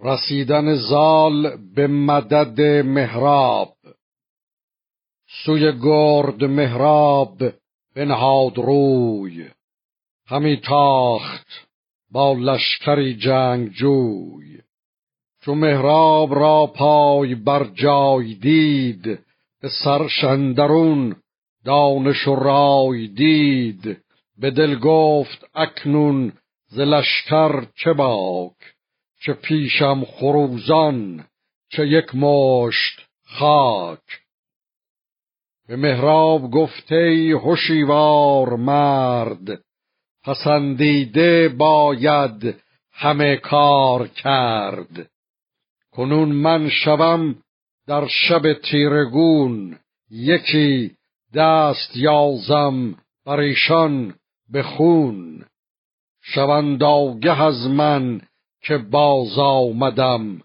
رسیدن زال به مدد مهراب سوی گرد مهراب بنهاد روی. همی تاخت با لشکری جنگجوی. چو مهراب را پای بر جای دید به سرشندرون دانش و رای دید. به دل گفت اکنون ز لشکر چه باک؟ چه پیشم خروزان چه یک مشت خاک. به مهراب گفته هوشیوار مرد پسندیده باید همه کار کرد. کنون من شوم در شب تیرگون یکی دست یازم بر ایشان به خون. شوند از من که باز آمدم.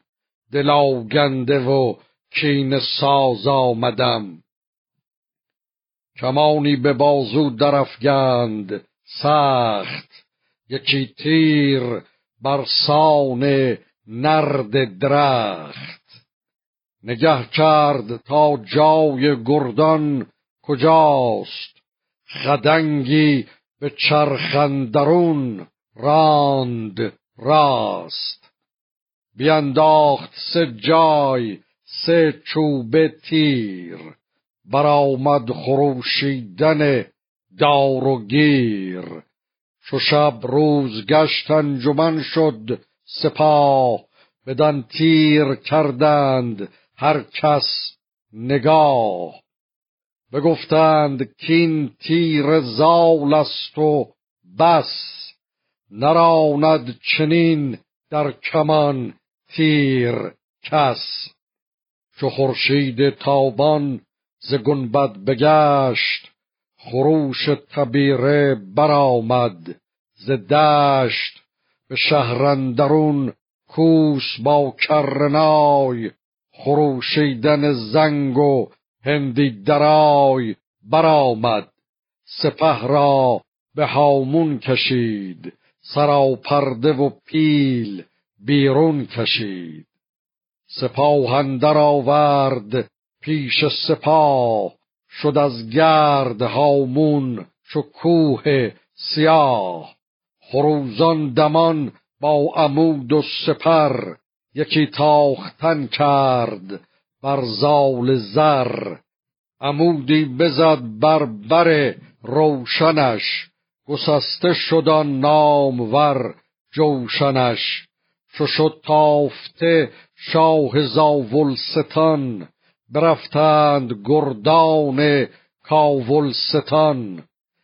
دل آگنده و کین ساز آمدم. کمانی به بازو درفگند سخت. یکی تیر بر سان نرد درخت. نگه کرد تا جای گردان کجاست. خدنگی به چرخندرون راند. راست. بینداخت سه جای سه چوبه تیر. برآمد خروشیدن دار و گیر. چو شب روز گشت انجمن شد. سپاه بدن تیر کردند هر کس نگاه. بگفتند کین تیر زال است و بس. نراند چنین در کمان تیر کس. چو خورشید تابان ز گنبد بگشت خروش تبیره برآمد ز دشت. به شهرندرون کوس با کرنای خروشیدن زنگ و هندی درای برآمد. سپه را به هامون کشید. سراپرده و پیل بیرون کشید. سپاهندر آورد پیش سپاه شد از گرد هامون چو کوه سیاه. خروزان دمان با عمود و سپر یکی تاختن کرد بر زال زر. عمودی بزد بر بر روشنش گسسته شدان نامور جوشنش چو شد تافته شاه زاولستان برفتند گردان کاولستان.